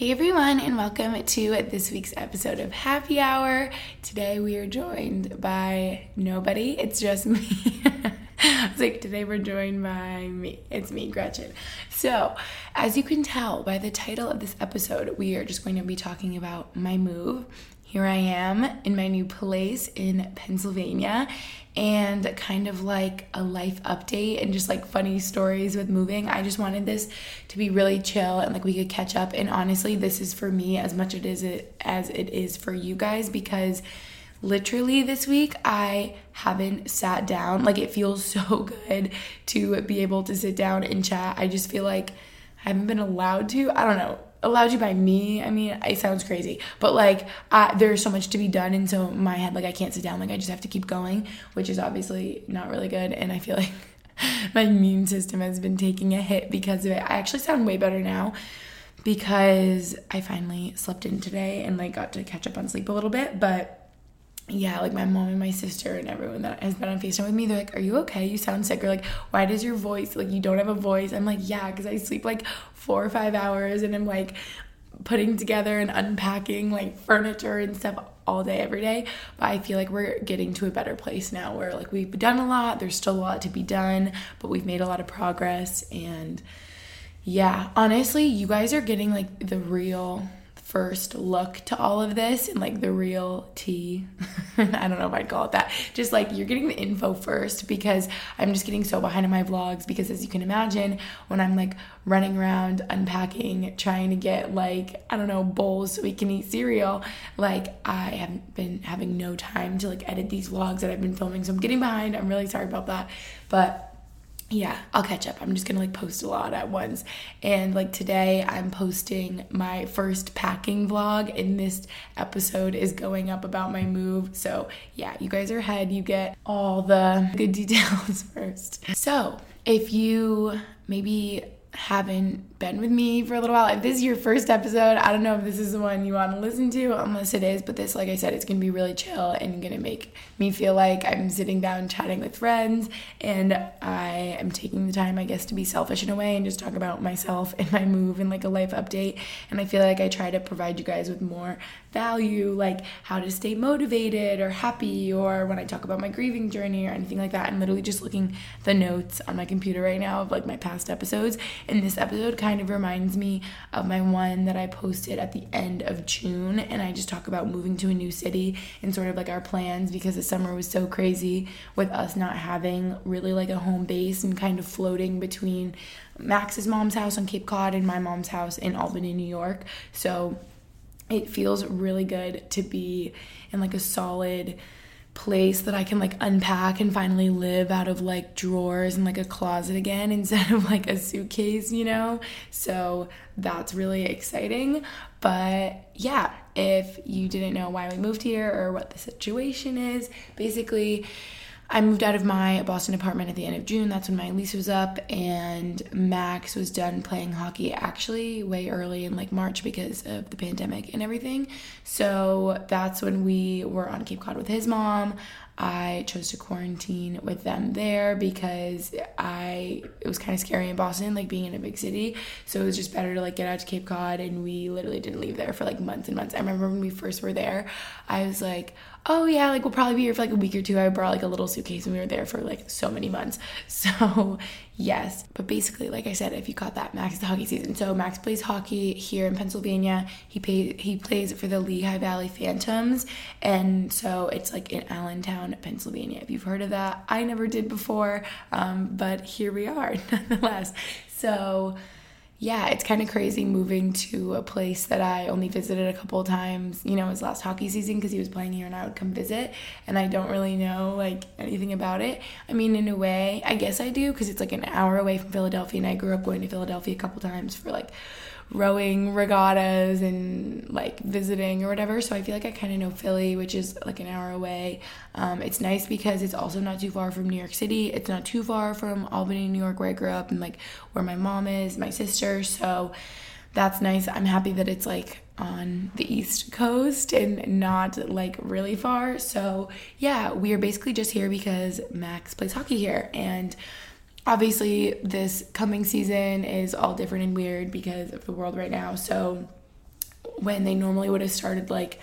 Hey everyone, and welcome to this week's episode of Happy Hour. Today we are joined by nobody, it's just me. I was like, today we're joined by me. It's me, Gretchen. So, as you can tell by the title of this episode, we are just going to be talking about my move. Here I am in my new place in Pennsylvania and kind of like a life update and just like funny stories with moving. I just wanted this to be really chill and like we could catch up. And honestly, this is for me as much it is as it is for you guys because literally this week I haven't sat down. Like it feels so good to be able to sit down and chat. I just feel like I haven't been allowed to. I don't know allowed you by me i mean it sounds crazy but like I, there's so much to be done and so my head like i can't sit down like i just have to keep going which is obviously not really good and i feel like my immune system has been taking a hit because of it. I actually sound way better now because i finally slept in today and like got to catch up on sleep a little bit but yeah, like my mom and my sister and everyone that has been on FaceTime with me, they're like, Are you okay? You sound sick. Or like, Why does your voice, like, you don't have a voice? I'm like, Yeah, because I sleep like four or five hours and I'm like putting together and unpacking like furniture and stuff all day, every day. But I feel like we're getting to a better place now where like we've done a lot. There's still a lot to be done, but we've made a lot of progress. And yeah, honestly, you guys are getting like the real first look to all of this and like the real tea. I don't know if I'd call it that. Just like you're getting the info first because I'm just getting so behind in my vlogs because as you can imagine, when I'm like running around unpacking, trying to get like, I don't know, bowls so we can eat cereal, like I haven't been having no time to like edit these vlogs that I've been filming. So I'm getting behind. I'm really sorry about that. But yeah, I'll catch up. I'm just gonna like post a lot at once. And like today, I'm posting my first packing vlog, and this episode is going up about my move. So yeah, you guys are ahead. You get all the good details first. So if you maybe haven't been with me for a little while, if this is your first episode, I don't know if this is the one you want to listen to, unless it is, but this, like I said, it's gonna be really chill and gonna make me feel like I'm sitting down chatting with friends and I am taking the time, I guess, to be selfish in a way and just talk about myself and my move and like a life update. And I feel like I try to provide you guys with more value, like how to stay motivated or happy, or when I talk about my grieving journey or anything like that. I'm literally just looking the notes on my computer right now of like my past episodes. And this episode kind of reminds me of my one that I posted at the end of June. And I just talk about moving to a new city and sort of like our plans because the summer was so crazy with us not having really like a home base and kind of floating between Max's mom's house on Cape Cod and my mom's house in Albany, New York. So it feels really good to be in like a solid place that I can like unpack and finally live out of like drawers and like a closet again instead of like a suitcase, you know? So that's really exciting. But yeah, if you didn't know why we moved here or what the situation is, basically, I moved out of my Boston apartment at the end of June. That's when my lease was up, and Max was done playing hockey actually way early in like March because of the pandemic and everything. So that's when we were on Cape Cod with his mom. I chose to quarantine with them there because I it was kind of scary in Boston, like being in a big city. So it was just better to like get out to Cape Cod, and we literally didn't leave there for like months and months. I remember when we first were there, I was like, oh yeah, like we'll probably be here for like a week or two. I brought like a little suitcase and we were there for like so many months. So yes, but basically, like I said, if you caught that, Max is the hockey season. So Max plays hockey here in Pennsylvania. He pay, he plays for the Lehigh Valley Phantoms, and so it's like in Allentown, Pennsylvania. If you've heard of that, I never did before, um, but here we are nonetheless. So yeah, it's kind of crazy moving to a place that I only visited a couple times, you know, his last hockey season because he was playing here and I would come visit and I don't really know like anything about it. I mean, in a way, I guess I do because it's like an hour away from Philadelphia and I grew up going to Philadelphia a couple times for like rowing regattas and like visiting or whatever. So I feel like I kind of know Philly, which is like an hour away. Um, it's nice because it's also not too far from New York City. It's not too far from Albany, New York, where I grew up and like where my mom is, my sister. So that's nice. I'm happy that it's like on the East Coast and not like really far. So yeah, we are basically just here because Max plays hockey here and obviously this coming season is all different and weird because of the world right now. So when they normally would have started like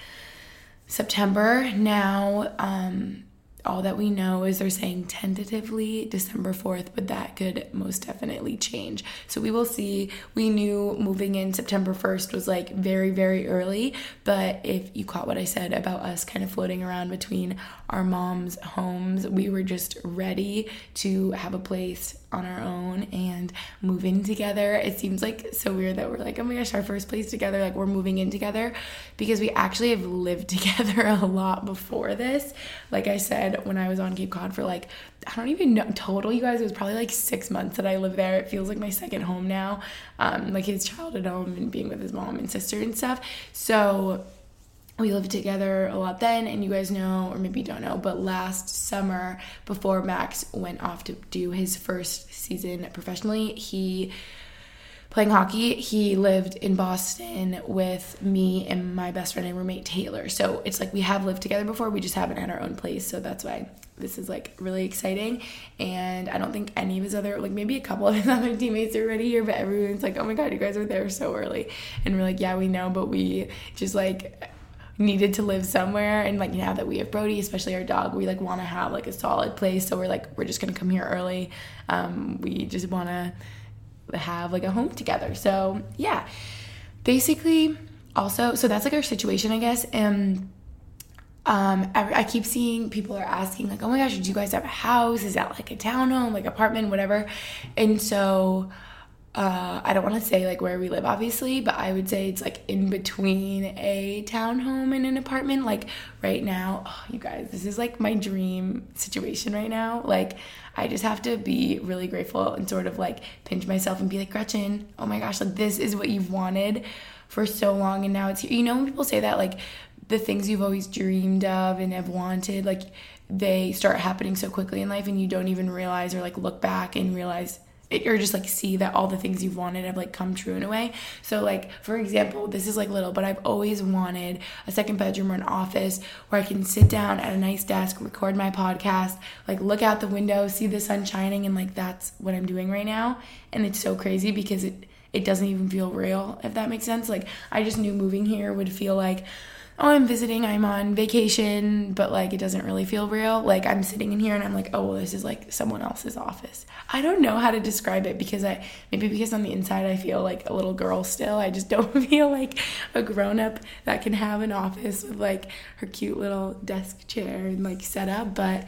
September, now um, all that we know is they're saying tentatively December 4th, but that could most definitely change. So we will see. We knew moving in September 1st was like very, very early, but if you caught what I said about us kind of floating around between our mom's homes, we were just ready to have a place on our own and move in together. It seems like so weird that we're like, oh my gosh, our first place together, like we're moving in together because we actually have lived together a lot before this. Like I said, when I was on Cape Cod for like, I don't even know, total, you guys, it was probably like six months that I lived there. It feels like my second home now, um, like his childhood home and being with his mom and sister and stuff. So we lived together a lot then and you guys know or maybe don't know but last summer before max went off to do his first season professionally he playing hockey he lived in boston with me and my best friend and roommate taylor. So it's like we have lived together before we just haven't had our own place. So that's why this is like really exciting. And i don't think any of his other like maybe a couple of his other teammates are already here but everyone's like oh my god you guys are there so early. And we're like yeah we know but we just like needed to live somewhere. And like now that we have brody especially our dog we like want to have like a solid place. So we're like we're just gonna come here early. Um, we just want to have like a home together. So yeah. Basically also so that's like our situation i guess. And um, I, I, keep seeing people are asking like oh my gosh do you guys have a house? Is that like a townhome like apartment whatever? And so uh, I don't want to say like where we live, obviously, but I would say it's like in between a townhome and an apartment. Like right now, oh, you guys, this is like my dream situation right now. Like, I just have to be really grateful and sort of like pinch myself and be like, Gretchen, oh my gosh, like this is what you've wanted for so long, and now it's here. You know, when people say that, like the things you've always dreamed of and have wanted, like they start happening so quickly in life, and you don't even realize or like look back and realize or just like see that all the things you've wanted have like come true in a way. So like for example, this is like little, but I've always wanted a second bedroom or an office where I can sit down at a nice desk, record my podcast, like look out the window, see the sun shining and like that's what I'm doing right now. And it's so crazy because it it doesn't even feel real if that makes sense. Like I just knew moving here would feel like oh, I'm visiting, I'm on vacation, but like it doesn't really feel real. Like I'm sitting in here and I'm like, oh, well, this is like someone else's office. I don't know how to describe it because I maybe because on the inside I feel like a little girl still. I just don't feel like a grown up that can have an office with like her cute little desk chair and like set up. But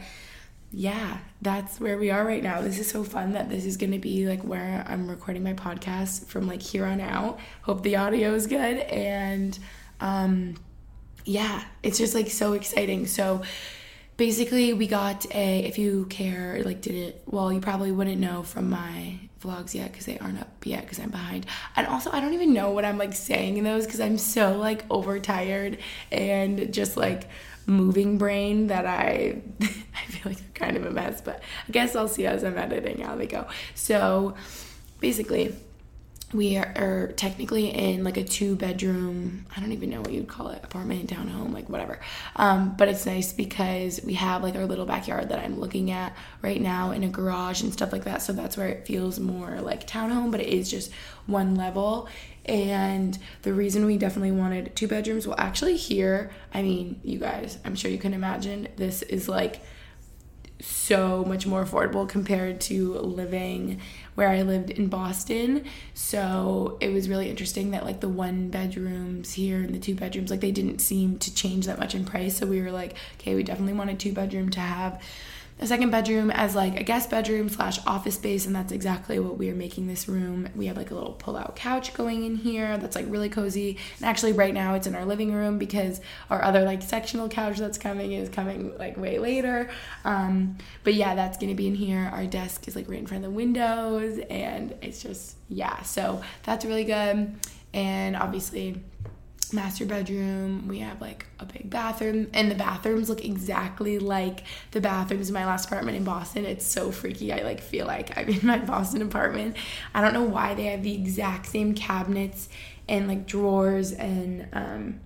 yeah, that's where we are right now. This is so fun that this is going to be like where I'm recording my podcast from like here on out. Hope the audio is good and um yeah, it's just like so exciting. So basically, we got a, if you care, like, did it, well, you probably wouldn't know from my vlogs yet because they aren't up yet because I'm behind. And also, I don't even know what I'm like saying in those because I'm so like overtired and just like moving brain that I I feel like they're kind of a mess, but I guess I'll see as I'm editing how they go. So basically, we are, technically in like a two bedroom i don't even know what you'd call it apartment townhome like whatever. Um, but it's nice because we have like our little backyard that i'm looking at right now in a garage and stuff like that. So that's where it feels more like townhome but it is just one level. And the reason we definitely wanted two bedrooms well actually here i mean you guys i'm sure you can imagine this is like so much more affordable compared to living where I lived in Boston. So it was really interesting that like the one bedrooms here and the two bedrooms, like they didn't seem to change that much in price. So we were like, okay, we definitely want a two bedroom to have a second bedroom as like a guest bedroom slash office space and that's exactly what we are making this room. We have like a little pull out couch going in here that's like really cozy. And actually right now it's in our living room because our other like sectional couch that's coming is coming like way later. Um, but yeah that's gonna be in here. Our desk is like right in front of the windows and it's just yeah so that's really good. And obviously master bedroom. We have like a big bathroom, and the bathrooms look exactly like the bathrooms in my last apartment in Boston. It's so freaky. I like feel like I'm in my Boston apartment. I don't know why they have the exact same cabinets and like drawers and um,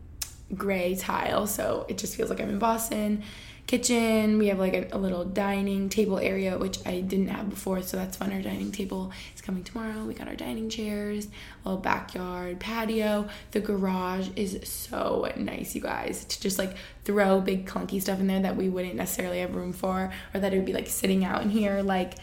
gray tile, so it just feels like I'm in Boston kitchen. We have like a, a, little dining table area, which I didn't have before, so that's fun. Our dining table is coming tomorrow. We got our dining chairs, little backyard patio. The garage is so nice, you guys, to just like throw big clunky stuff in there that we wouldn't necessarily have room for, or that it would be like sitting out in here, like.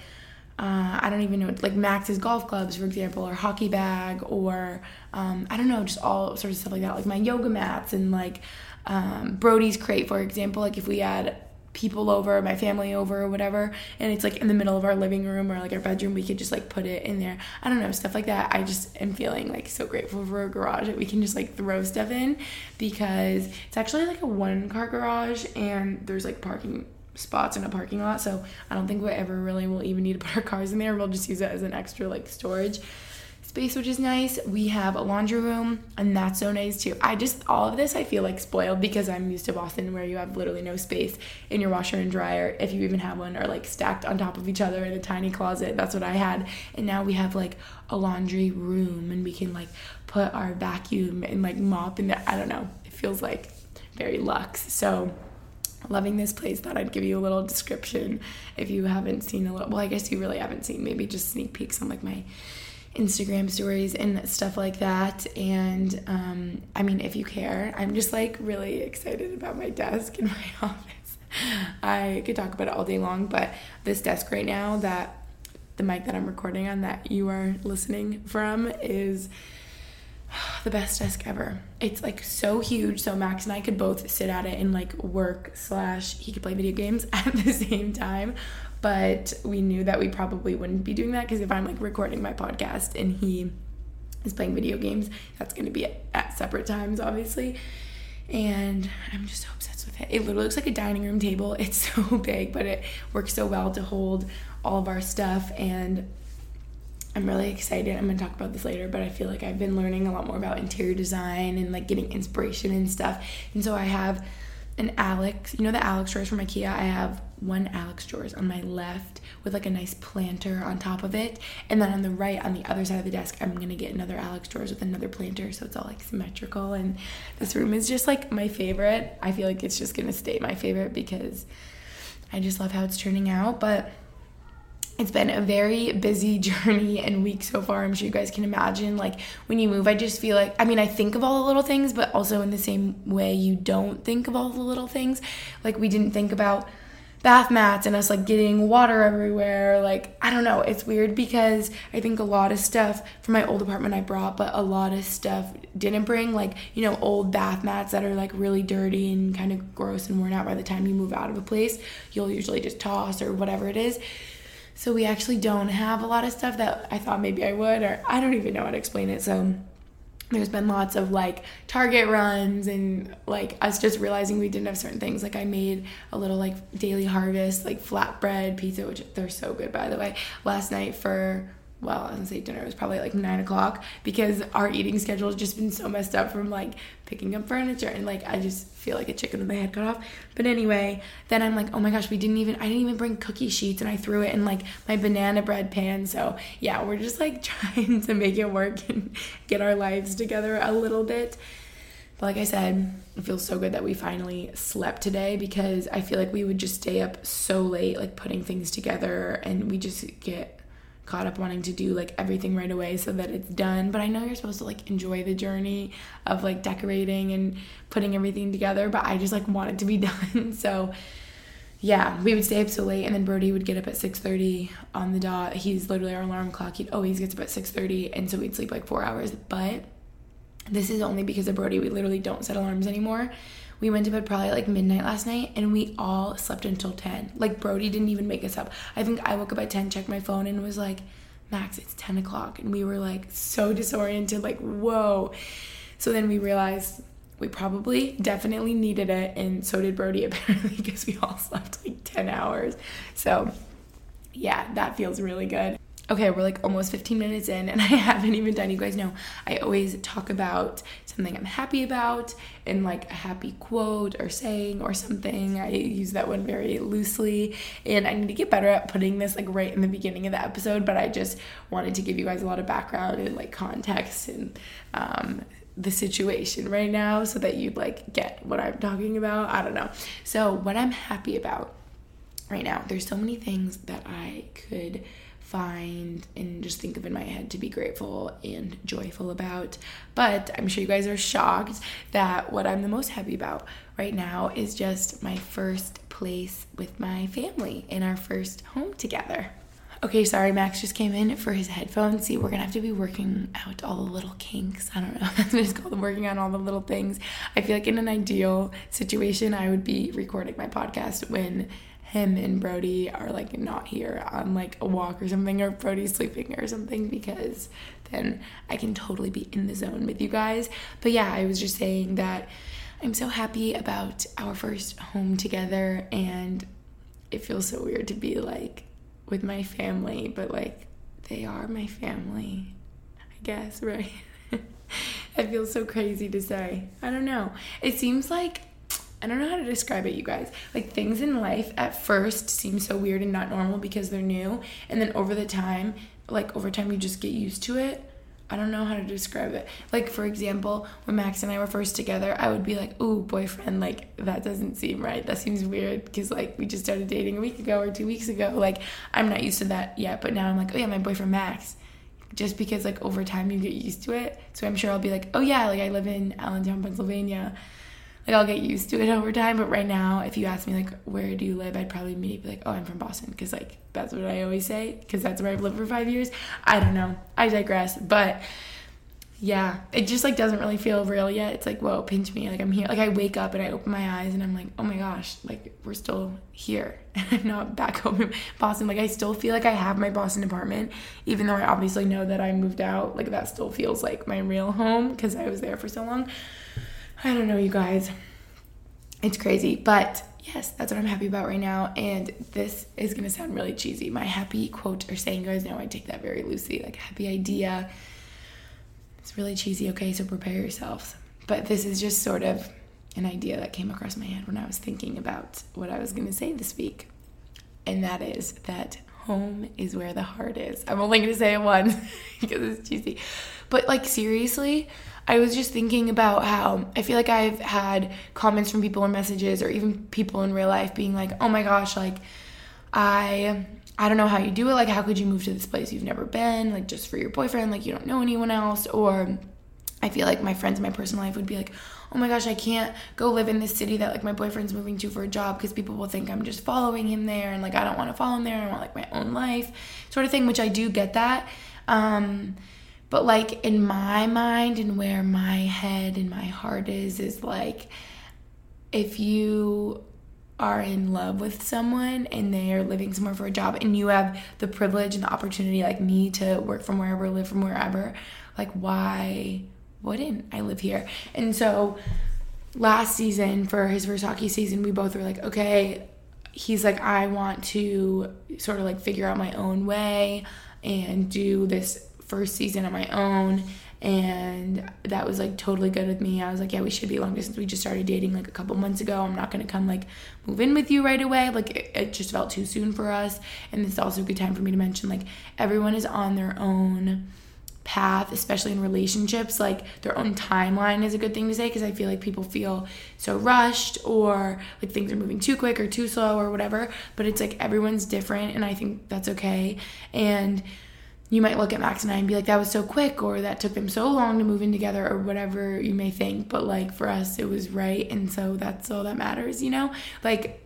Uh, I don't even know, like Max's golf clubs, for example, or hockey bag, or um, I don't know, just all sorts of stuff like that, like my yoga mats and like um, Brody's crate, for example, like if we had people over, my family over, or whatever, and it's like in the middle of our living room or like our bedroom, we could just like put it in there. I don't know, stuff like that. I just am feeling like so grateful for a garage that we can just like throw stuff in because it's actually like a one car garage and there's like parking spots in a parking lot. So I don't think we ever really will even need to put our cars in there. We'll just use it as an extra like storage space, which is nice. We have a laundry room, and that's so nice too. I just, all of this, I feel like spoiled because I'm used to Boston where you have literally no space in your washer and dryer, if you even have one, or like stacked on top of each other in a tiny closet. That's what I had. And now we have like a laundry room, and we can like put our vacuum and like mop in there. I don't know. It feels like very luxe. So, loving this place thought i'd give you a little description if you haven't seen a little well i guess you really haven't seen maybe just sneak peeks on like my Instagram stories and stuff like that. And um, I mean, if you care, I'm just like really excited about my desk in my office. I could talk about it all day long, but this desk right now, that the mic that I'm recording on, that you are listening from, is the best desk ever. It's like so huge, so Max and I could both sit at it and like work slash he could play video games at the same time but we knew that we probably wouldn't be doing that because if I'm like recording my podcast and he is playing video games, that's going to be at, at separate times, obviously. And I'm just so obsessed with it. It literally looks like a dining room table. It's so big, but it works so well to hold all of our stuff. And I'm really excited. I'm going to talk about this later, but I feel like I've been learning a lot more about interior design and like getting inspiration and stuff. And so I have an Alex, you know the Alex drawers from IKEA? I have one Alex drawers on my left with like a nice planter on top of it. And then on the right, on the other side of the desk, I'm gonna get another Alex drawers with another planter. So it's all like symmetrical. And this room is just like my favorite. I feel like it's just gonna stay my favorite because I just love how it's turning out. But it's been a very busy journey and week so far. I'm sure you guys can imagine. Like when you move, I just feel like, I mean, I think of all the little things, but also in the same way, you don't think of all the little things. Like we didn't think about bath mats and us like getting water everywhere. Like, I don't know. It's weird because I think a lot of stuff from my old apartment I brought, but a lot of stuff didn't bring. Like, you know, old bath mats that are like really dirty and kind of gross and worn out by the time you move out of a place, you'll usually just toss or whatever it is. So we actually don't have a lot of stuff that I thought maybe I would, or I don't even know how to explain it. So there's been lots of like Target runs and like us just realizing we didn't have certain things. Like I made a little like daily harvest, like flatbread pizza, which they're so good by the way, last night for well, I gonna say dinner, it was probably like nine o'clock because our eating schedule has just been so messed up from like picking up furniture and like I just feel like a chicken with my head cut off. But anyway, then I'm like, oh my gosh, we didn't even I didn't even bring cookie sheets and I threw it in like my banana bread pan. So yeah, we're just like trying to make it work and get our lives together a little bit. But like I said, it feels so good that we finally slept today because I feel like we would just stay up so late, like putting things together, and we just get caught up wanting to do like everything right away so that it's done. But I know you're supposed to like enjoy the journey of like decorating and putting everything together, but I just like want it to be done. so yeah, we would stay up so late and then Brody would get up at 6:30 on the dot. He's literally our alarm clock. He always gets up at 6:30 and so we'd sleep like 4 hours. But this is only because of Brody. We literally don't set alarms anymore. We went to bed probably like midnight last night and we all slept until 10. Like Brody didn't even make us up. I think I woke up at 10, checked my phone, and was like, Max, it's 10 o'clock. And we were like so disoriented, like, whoa. So then we realized we probably definitely needed it. And so did Brody, apparently, because we all slept like 10 hours. So yeah, that feels really good okay, we're like almost 15 minutes in and I haven't even done. You guys know I always talk about something I'm happy about and like a happy quote or saying or something. I use that one very loosely and I need to get better at putting this like right in the beginning of the episode, but I just wanted to give you guys a lot of background and like context and um, the situation right now so that you'd like get what I'm talking about. I don't know. So, what I'm happy about right now, there's so many things that I could find and just think of in my head to be grateful and joyful about. But I'm sure you guys are shocked that what I'm the most happy about right now is just my first place with my family in our first home together. Okay, sorry, Max just came in for his headphones. See, we're gonna have to be working out all the little kinks. I don't know. That's what it's called, working on all the little things. I feel like in an ideal situation, I would be recording my podcast when him and Brody are like not here on like a walk or something, or Brody's sleeping or something, because then I can totally be in the zone with you guys. But yeah, I was just saying that I'm so happy about our first home together, and it feels so weird to be like with my family, but like they are my family, I guess, right? that feels so crazy to say. I don't know. It seems like I don't know how to describe it, you guys. Like things in life at first seem so weird and not normal because they're new, and then over the time, like over time, you just get used to it. I don't know how to describe it. Like for example, when Max and I were first together, I would be like, "Ooh, boyfriend, like that doesn't seem right. That seems weird because like we just started dating a week ago or 2 weeks ago. Like I'm not used to that yet, but now I'm like, "Oh yeah, my boyfriend Max." Just because like over time you get used to it. So I'm sure I'll be like, "Oh yeah, like I live in Allentown, Pennsylvania." Like I'll get used to it over time. But right now, if you ask me like where do you live, I'd probably be like, oh, I'm from Boston, because like that's what I always say, because that's where I've lived for five years. I don't know. I digress. But yeah, it just like doesn't really feel real yet. It's like, whoa, pinch me. Like I'm here. Like I wake up and I open my eyes and I'm like, oh my gosh, like we're still here. And I'm not back home in Boston. Like I still feel like I have my Boston apartment, even though I obviously know that I moved out. Like that still feels like my real home because I was there for so long. I don't know, you guys. It's crazy, but yes, that's what I'm happy about right now. And this is gonna sound really cheesy. My happy quote or saying, guys know I take that very loosely, like happy idea. It's really cheesy, okay? So prepare yourselves. But this is just sort of an idea that came across my head when I was thinking about what I was gonna say this week. And that is that home is where the heart is. I'm only gonna say it once because it's cheesy. But like seriously, I was just thinking about how I feel like I've had comments from people or messages or even people in real life being like, "Oh my gosh, like I I don't know how you do it. Like how could you move to this place you've never been? Like just for your boyfriend, like you don't know anyone else." Or I feel like my friends in my personal life would be like, "Oh my gosh, I can't go live in this city that like my boyfriend's moving to for a job because people will think I'm just following him there and like I don't want to follow him there. I want like my own life." Sort of thing, which I do get that. Um but like in my mind and where my head and my heart is, is like if you are in love with someone and they are living somewhere for a job and you have the privilege and the opportunity like me to work from wherever live from wherever like why wouldn't i live here and so last season for his first hockey season we both were like okay he's like i want to sort of like figure out my own way and do this first season on my own and that was like totally good with me. I was like, yeah, we should be long distance. We just started dating like a couple months ago. I'm not gonna come like move in with you right away. Like it, it just felt too soon for us. And this is also a good time for me to mention like everyone is on their own path, especially in relationships. Like their own timeline is a good thing to say because I feel like people feel so rushed or like things are moving too quick or too slow or whatever. But it's like everyone's different, and I think that's okay. And you might look at Max and I and be like, that was so quick, or that took them so long to move in together, or whatever you may think. But like for us, it was right. And so that's all that matters, you know? Like,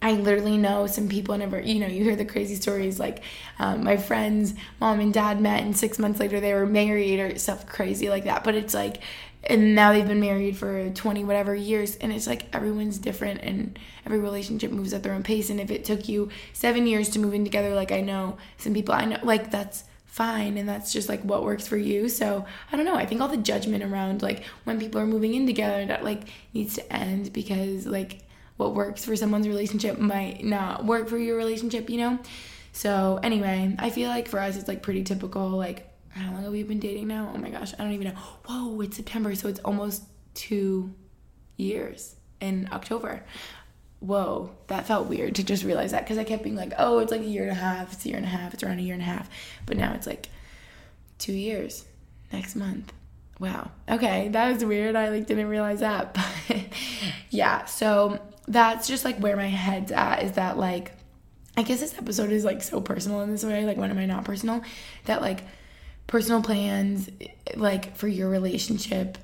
I literally know some people never, you know, you hear the crazy stories like um, my friend's mom and dad met, and six months later they were married, or stuff crazy like that. But it's like, and now they've been married for 20 whatever years and it's like everyone's different and every relationship moves at their own pace. And if it took you seven years to move in together like i know some people i know like that's fine and that's just like what works for you. So i don't know. I think all the judgment around like when people are moving in together that like needs to end because like what works for someone's relationship might not work for your relationship you know so anyway i feel like for us it's like pretty typical like how long have we been dating now oh my gosh i don't even know whoa it's september so it's almost two years in october whoa, that felt weird to just realize that because I kept being like, oh, it's like a year and a half, it's a year and a half, it's around a year and a half. But now it's like two years next month. Wow. Okay, that was weird. I like didn't realize that. But yeah, so that's just like where my head's at is that like I guess this episode is like so personal in this way. Like when am I not personal? That like personal plans like for your relationship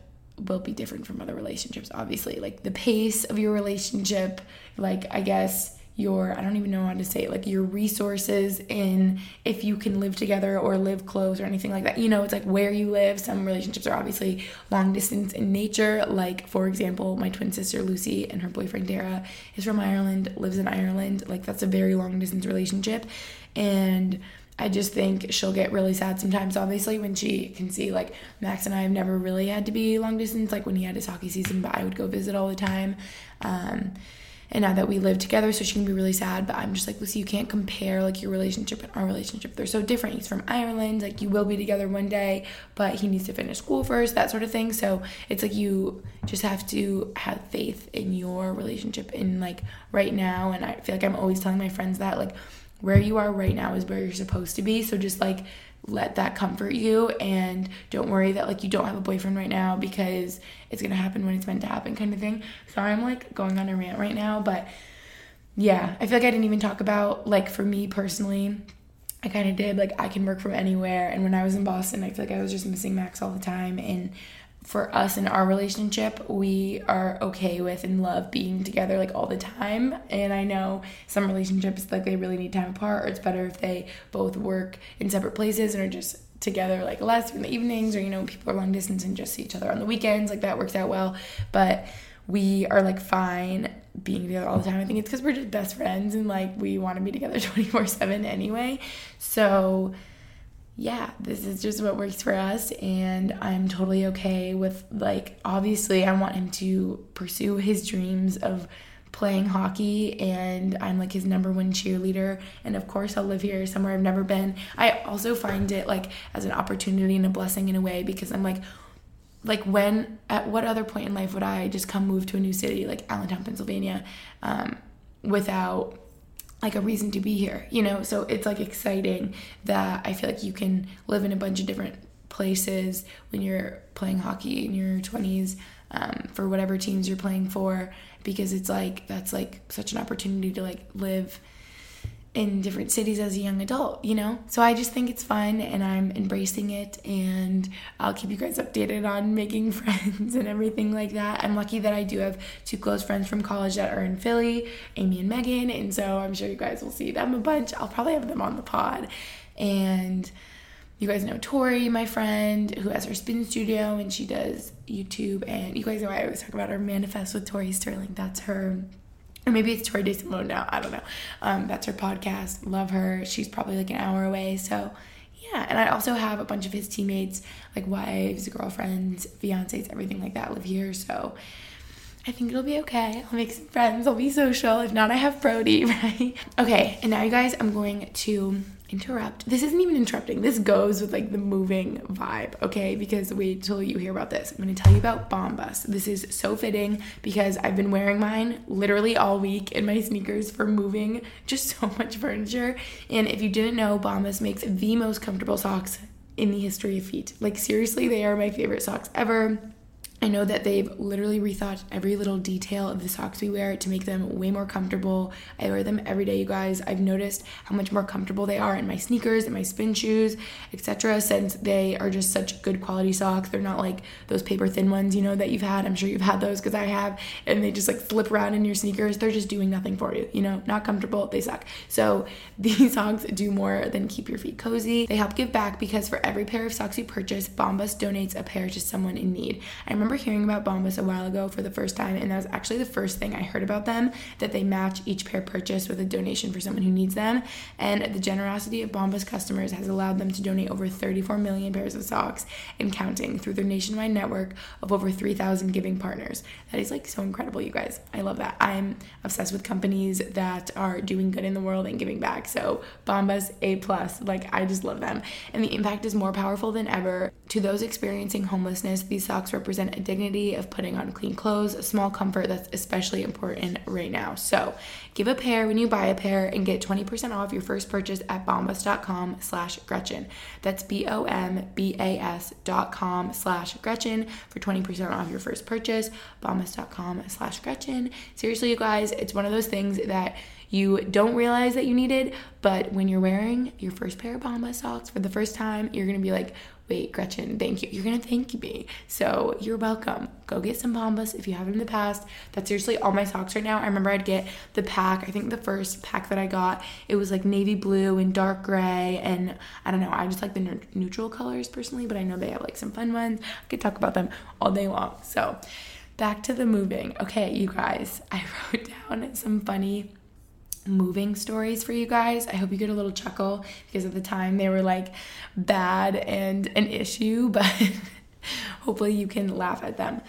will be different from other relationships obviously like the pace of your relationship like i guess your i don't even know how to say it like your resources in if you can live together or live close or anything like that. You know it's like where you live. Some relationships are obviously long distance in nature. Like for example my twin sister lucy and her boyfriend dara is from ireland lives in ireland. Like that's a very long distance relationship. And I just think she'll get really sad sometimes, obviously, when she can see like Max and I have never really had to be long distance, like when he had his hockey season, but I would go visit all the time. Um, and now that we live together, so she can be really sad. But I'm just like, Lucy, you can't compare like your relationship and our relationship. They're so different. He's from Ireland, like you will be together one day, but he needs to finish school first, that sort of thing. So it's like you just have to have faith in your relationship in like right now. And I feel like I'm always telling my friends that like where you are right now is where you're supposed to be. So just like let that comfort you and don't worry that like you don't have a boyfriend right now because it's gonna happen when it's meant to happen kind of thing. Sorry I'm like going on a rant right now, but yeah, I feel like I didn't even talk about like for me personally. I kind of did like I can work from anywhere and when I was in Boston I feel like I was just missing Max all the time and for us in our relationship, we are okay with and love being together like all the time. And I know some relationships like they really need time apart, or it's better if they both work in separate places and are just together like less in the evenings, or you know, people are long distance and just see each other on the weekends. Like that works out well. But we are like fine being together all the time. I think it's because we're just best friends and like we want to be together 24 7 anyway. So yeah, this is just what works for us. And I'm totally okay with, like, obviously, I want him to pursue his dreams of playing hockey and I'm like his number one cheerleader and of course I'll live here somewhere I've never been. I also find it like as an opportunity and a blessing in a way because I'm like like when at what other point in life would I just come move to a new city like Allentown, Pennsylvania um, without like a reason to be here, you know? So it's like exciting that I feel like you can live in a bunch of different places when you're playing hockey in your 20s um, for whatever teams you're playing for because it's like that's like such an opportunity to like live in different cities as a young adult, you know? So I just think it's fun and I'm embracing it and I'll keep you guys updated on making friends and everything like that. I'm lucky that I do have two close friends from college that are in Philly, Amy and Megan, and so I'm sure you guys will see them a bunch. I'll probably have them on the pod. And you guys know Tori, my friend, who has her spin studio and she does YouTube. And you guys know I always talk about her manifest with Tori Sterling. That's her or maybe it's Tori DeSimone now. I don't know. Um, that's her podcast. Love her. She's probably like an hour away. So yeah, and I also have a bunch of his teammates, like wives, girlfriends, fiancés, everything like that, live here. So I think it'll be okay. I'll make some friends. I'll be social. If not, I have Brody, right? Okay, and now you guys, I'm going to interrupt. This isn't even interrupting. This goes with like the moving vibe, okay? Because wait till you hear about this. I'm gonna tell you about Bombas. This is so fitting because I've been wearing mine literally all week in my sneakers for moving just so much furniture. And if you didn't know, Bombas makes the most comfortable socks in the history of feet. Like seriously, they are my favorite socks ever. I know that they've literally rethought every little detail of the socks we wear to make them way more comfortable. I wear them every day, you guys. I've noticed how much more comfortable they are in my sneakers and my spin shoes, etc. Since they are just such good quality socks. They're not like those paper thin ones, you know, that you've had. I'm sure you've had those because I have, and they just like flip around in your sneakers. They're just doing nothing for you, you know, not comfortable. They suck. So these socks do more than keep your feet cozy. They help give back because for every pair of socks you purchase, Bombas donates a pair to someone in need. I remember hearing about Bombas a while ago for the first time, and that was actually the first thing I heard about them that they match each pair purchased with a donation for someone who needs them. And the generosity of Bombas customers has allowed them to donate over 34 million pairs of socks and counting through their nationwide network of over 3,000 giving partners. That is like so incredible, you guys. I love that. I'm obsessed with companies that are doing good in the world and giving back. So Bombas A plus, like I just love them. And the impact is more powerful than ever. To those experiencing homelessness, these socks represent a dignity of putting on clean clothes, a small comfort that's especially important right now. So give a pair when you buy a pair and get 20% off your first purchase at bombas.com slash Gretchen. That's B-O-M-B-A-S dot com slash Gretchen for 20% off your first purchase, bombas.com slash Gretchen. Seriously, you guys, it's one of those things that you don't realize that you needed, but when you're wearing your first pair of Bombas socks for the first time, you're gonna be like, wait, Gretchen, thank you. You're gonna thank me. So you're welcome. Go get some Bombas if you haven't in the past. That's seriously all my socks right now. I remember I'd get the pack. I think the first pack that I got, it was like navy blue and dark gray, and I don't know. I just like the neutral colors personally, but I know they have like some fun ones. I could talk about them all day long. So back to the moving. Okay, you guys, I wrote down some funny moving stories for you guys. I hope you get a little chuckle because at the time they were like bad and an issue, but hopefully you can laugh at them.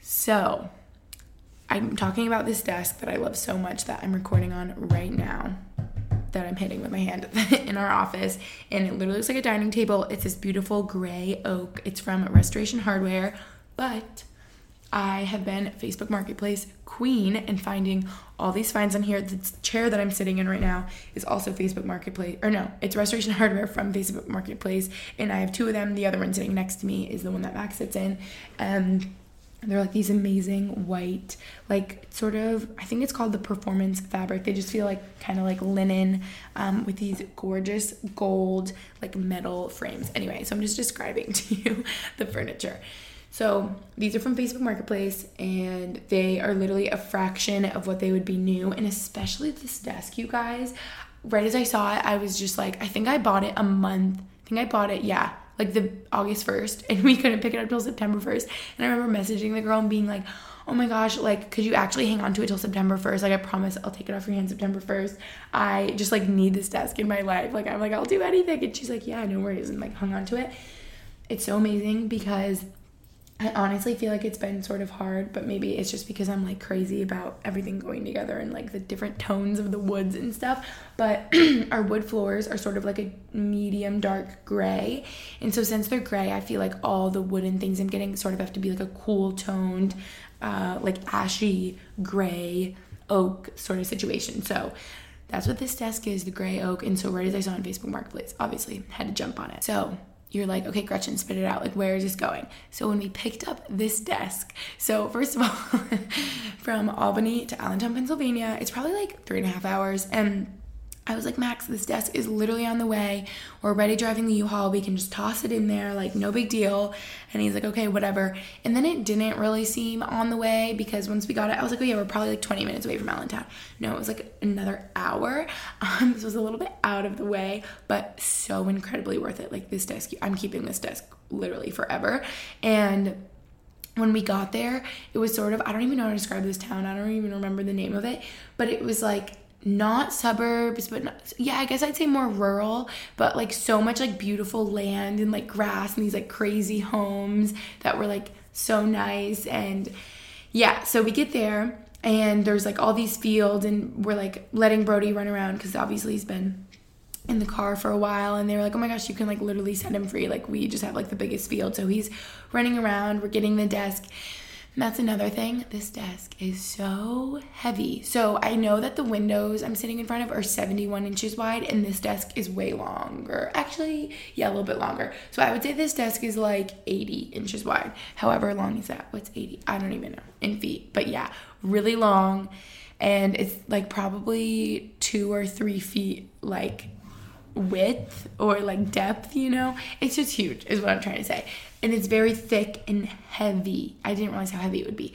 So, I'm talking about this desk that I love so much that I'm recording on right now. That I'm hitting with my hand in our office, and it literally looks like a dining table. It's this beautiful gray oak. It's from Restoration Hardware, but I have been Facebook Marketplace queen and finding all these finds on here. The chair that I'm sitting in right now is also Facebook Marketplace, or no, it's Restoration Hardware from Facebook Marketplace, and I have two of them. The other one sitting next to me is the one that Max sits in. Um, they're like these amazing white, like sort of, I think it's called the performance fabric. They just feel like kind of like linen um, with these gorgeous gold, like metal frames. Anyway, so I'm just describing to you the furniture. So these are from Facebook Marketplace and they are literally a fraction of what they would be new. And especially this desk, you guys, right as I saw it, I was just like, I think I bought it a month. I think I bought it, yeah, like the August 1st, and we couldn't pick it up till September 1st. And I remember messaging the girl and being like, oh my gosh, like, could you actually hang on to it till September 1st? Like, I promise I'll take it off your hand September 1st. I just like need this desk in my life. Like, I'm like, I'll do anything. And she's like, yeah, no worries. And like hung on to it. It's so amazing because I honestly feel like it's been sort of hard, but maybe it's just because I'm like crazy about everything going together and like the different tones of the woods and stuff. But our wood floors are sort of like a medium dark gray. And so since they're gray, I feel like all the wooden things I'm getting sort of have to be like a cool toned, uh, like ashy gray oak sort of situation. So that's what this desk is, the gray oak. And so right as I saw on Facebook Marketplace, obviously had to jump on it. So you're like, okay, Gretchen, spit it out. Like, where is this going? So when we picked up this desk, so first of all, from Albany to Allentown, Pennsylvania, it's probably like three and a half hours. And I was like, Max, this desk is literally on the way. We're already driving the U-Haul. We can just toss it in there, like no big deal. And he's like, okay, whatever. And then it didn't really seem on the way because once we got it, I was like, oh yeah, we're probably like 20 minutes away from Allentown. No, it was like another hour. Um, this was a little bit out of the way, but so incredibly worth it. Like this desk, I'm keeping this desk literally forever. And when we got there, it was sort of, I don't even know how to describe this town. I don't even remember the name of it, but it was like not suburbs, but not, yeah, I guess I'd say more rural, but like so much like beautiful land and like grass and these like crazy homes that were like so nice. And yeah, so we get there and there's like all these fields and we're like letting Brody run around because obviously he's been in the car for a while and they were like, oh my gosh, you can like literally set him free. Like we just have like the biggest field. So he's running around, we're getting the desk. That's another thing. This desk is so heavy. So I know that the windows I'm sitting in front of are 71 inches wide, and this desk is way longer. Actually, yeah, a little bit longer. So I would say this desk is like 80 inches wide. However long is that? What's 80? I don't even know in feet. But yeah, really long. And it's like probably two or three feet like width or like depth, you know? It's just huge, is what I'm trying to say. And it's very thick and heavy. I didn't realize how heavy it would be.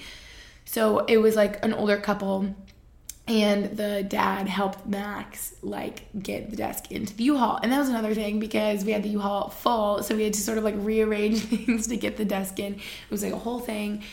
So it was like an older couple and the dad helped Max like get the desk into the U-Haul. And that was another thing because we had the U-Haul full, so we had to sort of like rearrange things to get the desk in. It was like a whole thing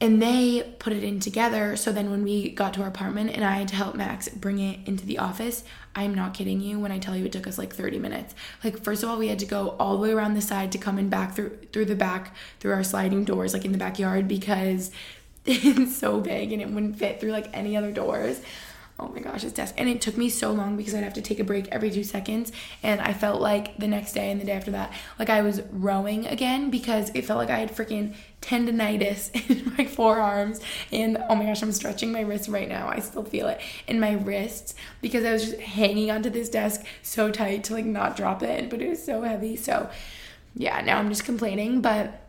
and they put it in together. So then when we got to our apartment and I had to help Max bring it into the office, I'm not kidding you when I tell you it took us like 30 minutes. Like first of all, we had to go all the way around the side to come in back through through the back through our sliding doors like in the backyard because it's so big and it wouldn't fit through like any other doors oh my gosh, this desk. And it took me so long because I'd have to take a break every two seconds. And I felt like the next day and the day after that, like I was rowing again because it felt like I had freaking tendonitis in my forearms. And oh my gosh, I'm stretching my wrist right now. I still feel it in my wrists because I was just hanging onto this desk so tight to like not drop it. But it was so heavy. So yeah, now I'm just complaining. But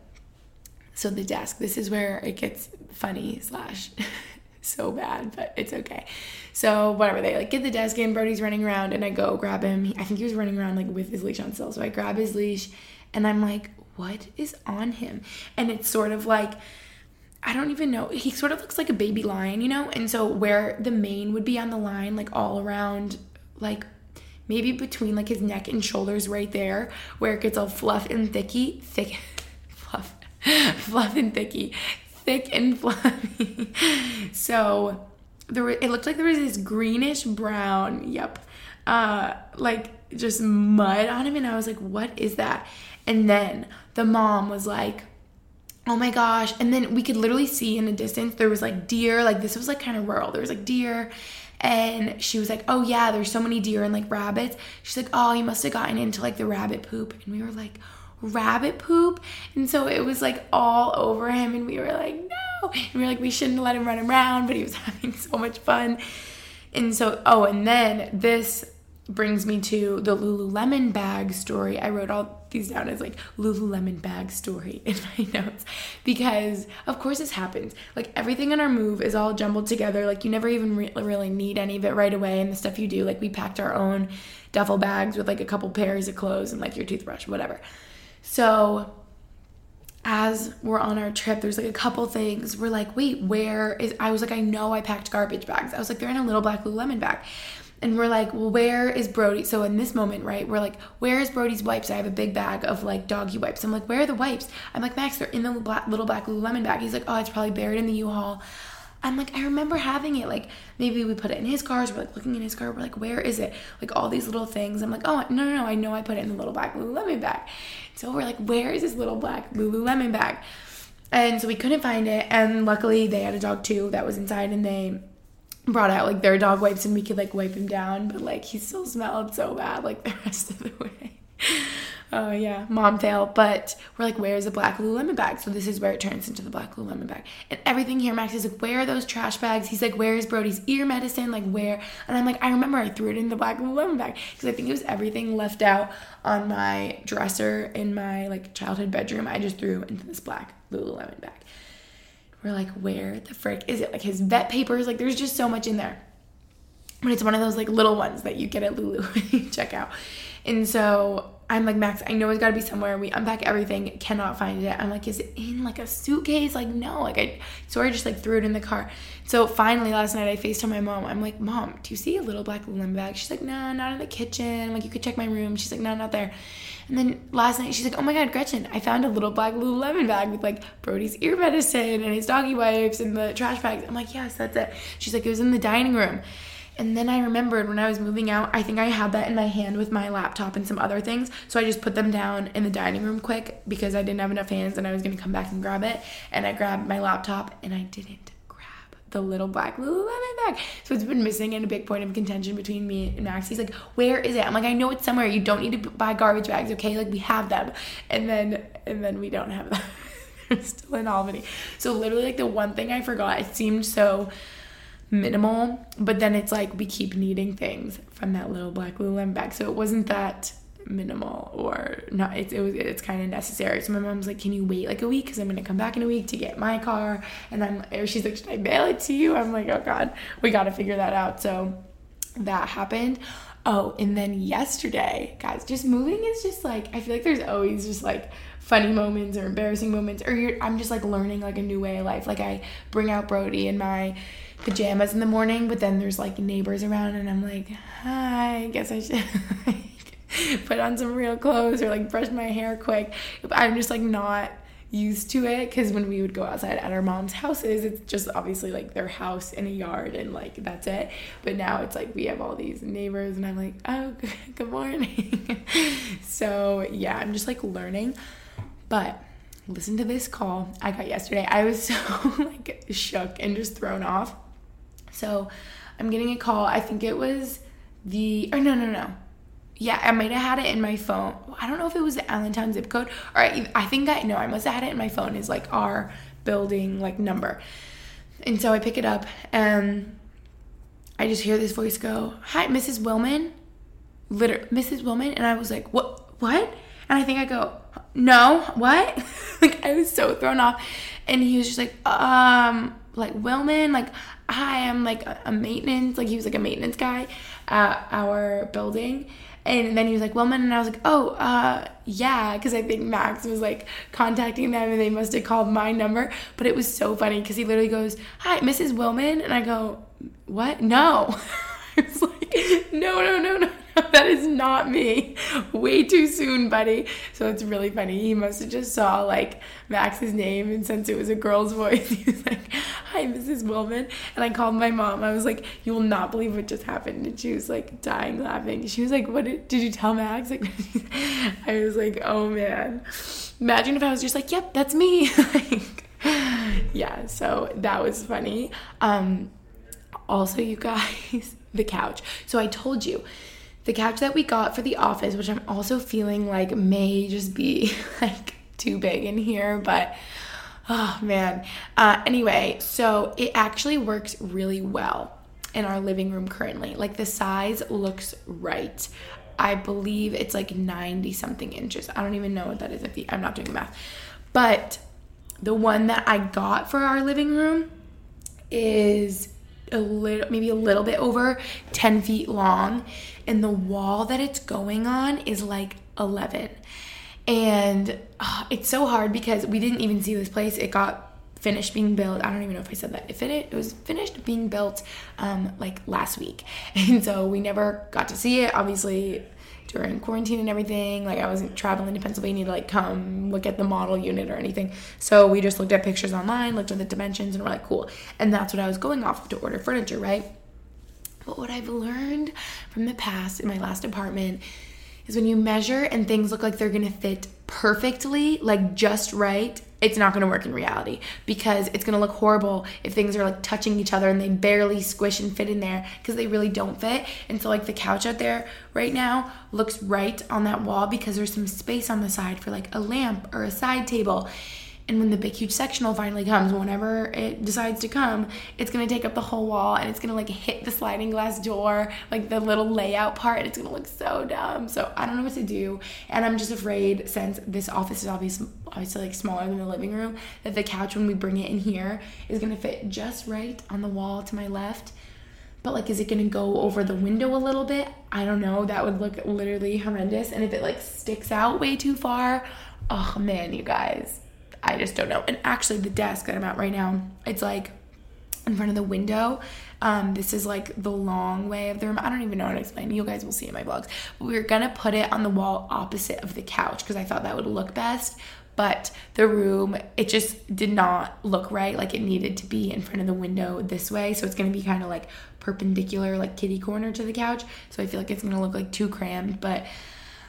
so the desk, this is where it gets funny slash so bad, but it's okay. So whatever, they like get the desk in, Brody's running around, and I go grab him. I think he was running around like with his leash on still. So I grab his leash and I'm like, what is on him? And it's sort of like I don't even know. He sort of looks like a baby lion, you know? And so where the mane would be on the line, like all around, like maybe between like his neck and shoulders right there, where it gets all fluff and thicky, thick, fluff, fluff and thicky, thick and fluffy. so there it looked like there was this greenish brown, yep, uh, like just mud on him, and I was like, what is that? And then the mom was like, oh my gosh. And then we could literally see in the distance there was like deer, like this was like kind of rural. There was like deer. And she was like, oh yeah, there's so many deer and like rabbits. She's like, oh, he must have gotten into like the rabbit poop. And we were like, rabbit poop. And so it was like all over him. And we were like, no. And we were like, we shouldn't let him run around, but he was having so much fun. And so, oh, and then this brings me to the Lululemon bag story. I wrote all these down as like Lululemon bag story in my notes because, of course, this happens. Like everything in our move is all jumbled together. Like you never even re- really need any of it right away. And the stuff you do, like we packed our own duffel bags with like a couple pairs of clothes and like your toothbrush, whatever. So as we're on our trip, there's like a couple things. We're like, wait, where is I was like, I know I packed garbage bags. I was like, they're in a little black Lululemon bag. And we're like, well, where is Brody? So in this moment, right, we're like, where is Brody's wipes? I have a big bag of like doggy wipes. I'm like, where are the wipes? I'm like, Max, they're in the black, little black Lululemon bag. He's like, oh, it's probably buried in the U-Haul. I'm like, I remember having it. Like, maybe we put it in his cars. We're like looking in his car. We're like, where is it? Like, all these little things. I'm like, oh, no, no, no. I know I put it in the little black Lululemon bag. So we're like, where is this little black Lululemon bag? And so we couldn't find it. And luckily, they had a dog too that was inside and they brought out like their dog wipes and we could like wipe him down. But like, he still smelled so bad like the rest of the way. Oh yeah, mom fail. But we're like, where's the black Lululemon bag? So this is where it turns into the black Lululemon bag. And everything here, Max is like, where are those trash bags? He's like, where's Brody's ear medicine? Like where? And I'm like, I remember I threw it in the black Lululemon bag because I think it was everything left out on my dresser in my like childhood bedroom. I just threw into this black Lululemon bag. We're like, where the frick is it? Like his vet papers. Like there's just so much in there. But it's one of those like little ones that you get at Lulu when you check out. And so I'm like, Max, I know it's gotta be somewhere. We unpack everything, cannot find it. I'm like, is it in like a suitcase? Like, no. Like, I, so I just like threw it in the car. So finally last night I FaceTime my mom. I'm like, Mom, do you see a little black Lululemon bag? She's like, No, not in the kitchen. I'm like, you could check my room. She's like, No, not there. And then last night she's like, Oh my God, Gretchen, I found a little black Lululemon bag with like Brody's ear medicine and his doggy wipes and the trash bags. I'm like, Yes, that's it. She's like, It was in the dining room. And then I remembered when I was moving out, I think I had that in my hand with my laptop and some other things. So I just put them down in the dining room quick because I didn't have enough hands and I was gonna come back and grab it. And I grabbed my laptop and I didn't grab the little black Lululemon bag. So it's been missing and a big point of contention between me and Max. He's like, Where is it? I'm like, I know it's somewhere. You don't need to buy garbage bags, okay? Like we have them. And then and then we don't have them. still in Albany. So literally like the one thing I forgot, it seemed so minimal, but then it's like we keep needing things from that little black Lululemon bag. So it wasn't that minimal or not it's it was it's kind of necessary. So my mom's like can you wait like a week? Because i'm gonna come back in a week to get my car. And i'm she's like should i mail it to you? I'm like oh god we gotta figure that out. So that happened. Oh and then yesterday guys just moving is just like i feel like there's always just like funny moments or embarrassing moments or i'm just like learning like a new way of life. Like i bring out brody and my pajamas in the morning but then there's like neighbors around and i'm like hi i guess i should put on some real clothes or like brush my hair quick. I'm just like not used to it because when we would go outside at our mom's houses, it's just obviously like their house in a yard and like that's it. But now it's like we have all these neighbors and I'm like, oh, good morning. so yeah, I'm just like learning. But listen to this call I got yesterday. I was so like shook and just thrown off. So I'm getting a call. I think it was the, or no, no, no yeah, I might have had it in my phone. I don't know if it was the Allentown zip code or I, I think I know I must have had it in my phone is like our building like number. And so I pick it up and I just hear this voice go, "Hi, Mrs. Willman." Literally, Mrs. Willman, and I was like, "What? What?" And I think I go, "No, what?" like I was so thrown off, and he was just like, "Um, like Willman, like hi, I'm like a, maintenance, like he was like a maintenance guy at our building." And then he was like, Wellman. And I was like, oh, uh, yeah. Because I think Max was like contacting them and they must have called my number. But it was so funny because he literally goes, hi, Mrs. Willman. And I go, what? No. I was like, no, no, no, no. that is not me. Way too soon, buddy. So it's really funny. He must have just saw like Max's name, and since it was a girl's voice, he was like, "Hi, Mrs. Wilman." And I called my mom. I was like, "You will not believe what just happened," and she was like dying laughing. She was like, "What did, did you tell Max?" Like, I was like, "Oh man." Imagine if I was just like, "Yep, that's me." like, yeah. So that was funny. Um, also, you guys, the couch. So I told you the couch that we got for the office, which I'm also feeling like may just be like too big in here, but oh man. Uh, anyway, so it actually works really well in our living room currently. Like the size looks right. I believe it's like 90 something inches. I don't even know what that is if I'm not doing math. But the one that I got for our living room is a little maybe a little bit over 10 feet long and the wall that it's going on is like 11 and uh, it's so hard because we didn't even see this place it got finished being built i don't even know if i said that it, it was finished being built um, like last week and so we never got to see it obviously during quarantine and everything. Like I wasn't traveling to Pennsylvania to like come look at the model unit or anything. So we just looked at pictures online, looked at the dimensions, and we're like, cool. And that's what I was going off of to order furniture, right? But what I've learned from the past in my last apartment is when you measure and things look like they're gonna fit perfectly, like just right, it's not gonna work in reality because it's gonna look horrible if things are like touching each other and they barely squish and fit in there because they really don't fit. And so, like, the couch out there right now looks right on that wall because there's some space on the side for like a lamp or a side table. And when the big, huge sectional finally comes, whenever it decides to come, it's gonna take up the whole wall and it's gonna like hit the sliding glass door, like the little layout part, and it's gonna look so dumb. So I don't know what to do. And I'm just afraid, since this office is obviously, obviously like smaller than the living room, that the couch, when we bring it in here, is gonna fit just right on the wall to my left. But like, is it gonna go over the window a little bit? I don't know. That would look literally horrendous. And if it like sticks out way too far, oh man, you guys I just don't know. And actually, the desk that I'm at right now, it's like in front of the window. Um, this is like the long way of the room. I don't even know how to explain. You guys will see in my vlogs. We are gonna put it on the wall opposite of the couch because I thought that would look best. but the room, it just did not look right. Like it needed to be in front of the window this way. So it's gonna be kind of like perpendicular, like kitty corner to the couch. So I feel like it's gonna look like too crammed, but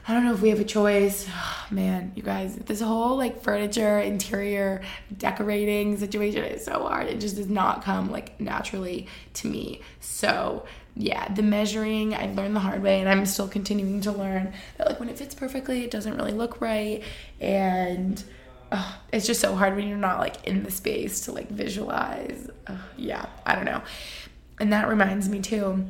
I don't know if we have a choice. Oh, man, you guys, this whole like furniture, interior decorating situation is so hard. It just does not come like naturally to me. So, yeah, the measuring, I've learned the hard way and I'm still continuing to learn that like when it fits perfectly, it doesn't really look right. And oh, it's just so hard when you're not like in the space to like visualize. Oh, yeah, I don't know. And that reminds me too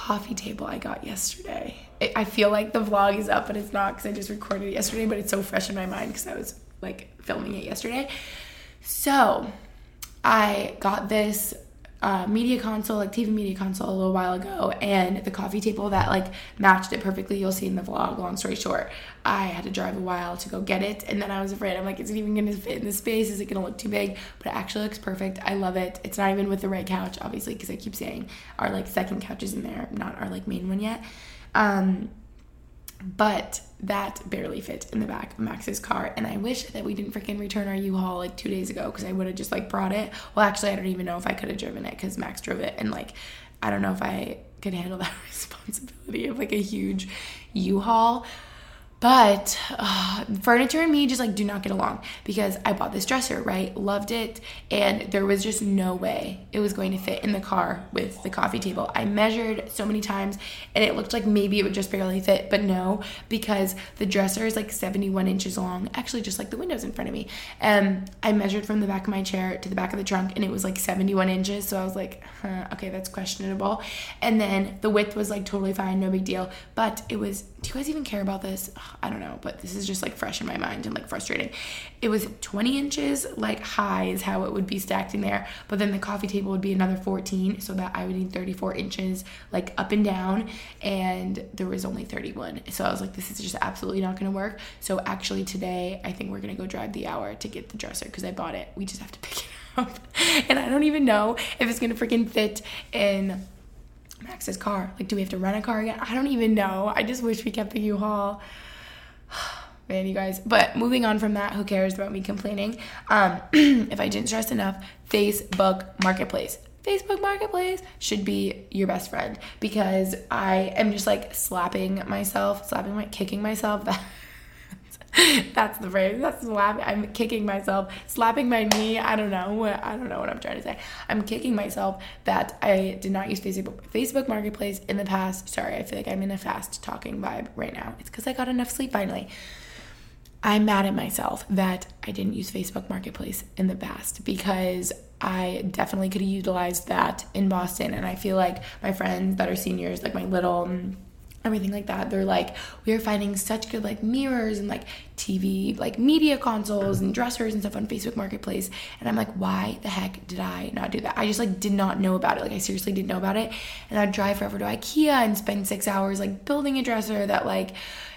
coffee table I got yesterday. It, I feel like the vlog is up, but it's not because I just recorded it yesterday, but it's so fresh in my mind because I was like filming it yesterday. So I got this uh, media console, like TV media console, a little while ago, and the coffee table that like matched it perfectly. You'll see in the vlog. Long story short, I had to drive a while to go get it, and then I was afraid. I'm like, is it even gonna fit in the space? Is it gonna look too big? But it actually looks perfect. I love it. It's not even with the right couch, obviously, because I keep saying our like second couch is in there, not our like main one yet. Um, but that barely fit in the back of Max's car. And I wish that we didn't freaking return our U-Haul like two days ago because I would have just like brought it. Well, actually, I don't even know if I could have driven it because Max drove it. And like, I don't know if I could handle that responsibility of like a huge U-Haul. But uh, furniture and me just like do not get along because I bought this dresser, right? Loved it. And there was just no way it was going to fit in the car with the coffee table. I measured so many times and it looked like maybe it would just barely fit, but no, because the dresser is like 71 inches long, actually, just like the windows in front of me. And I measured from the back of my chair to the back of the trunk and it was like 71 inches. So I was like, huh, okay, that's questionable. And then the width was like totally fine, no big deal. But it was, do you guys even care about this? I don't know, but this is just like fresh in my mind and like frustrating. It was 20 inches like high is how it would be stacked in there, but then the coffee table would be another 14, so that I would need 34 inches like up and down, and there was only 31. So I was like, this is just absolutely not gonna work. So actually today, I think we're gonna go drive the hour to get the dresser because I bought it. We just have to pick it up, and I don't even know if it's gonna freaking fit in Max's car. Like, do we have to rent a car again? I don't even know. I just wish we kept the U-Haul. Man, you guys. But moving on from that, who cares about me complaining? Um, if I didn't stress enough, Facebook Marketplace. Facebook Marketplace should be your best friend because I am just like slapping myself, slapping my, kicking myself. That's the phrase. That's slapping. I'm kicking myself, slapping my knee. I don't know I don't know what I'm trying to say. I'm kicking myself that I did not use Facebook Facebook Marketplace in the past. Sorry, I feel like I'm in a fast talking vibe right now. It's because I got enough sleep finally. I'm mad at myself that I didn't use Facebook Marketplace in the past because I definitely could have utilized that in Boston. And I feel like my friends that are seniors, like my little mm, everything like that they're like we are finding such good like mirrors and like tv like media consoles and dressers and stuff on facebook marketplace and i'm like why the heck did i not do that i just like did not know about it like i seriously didn't know about it and i'd drive forever to ikea and spend six hours like building a dresser that like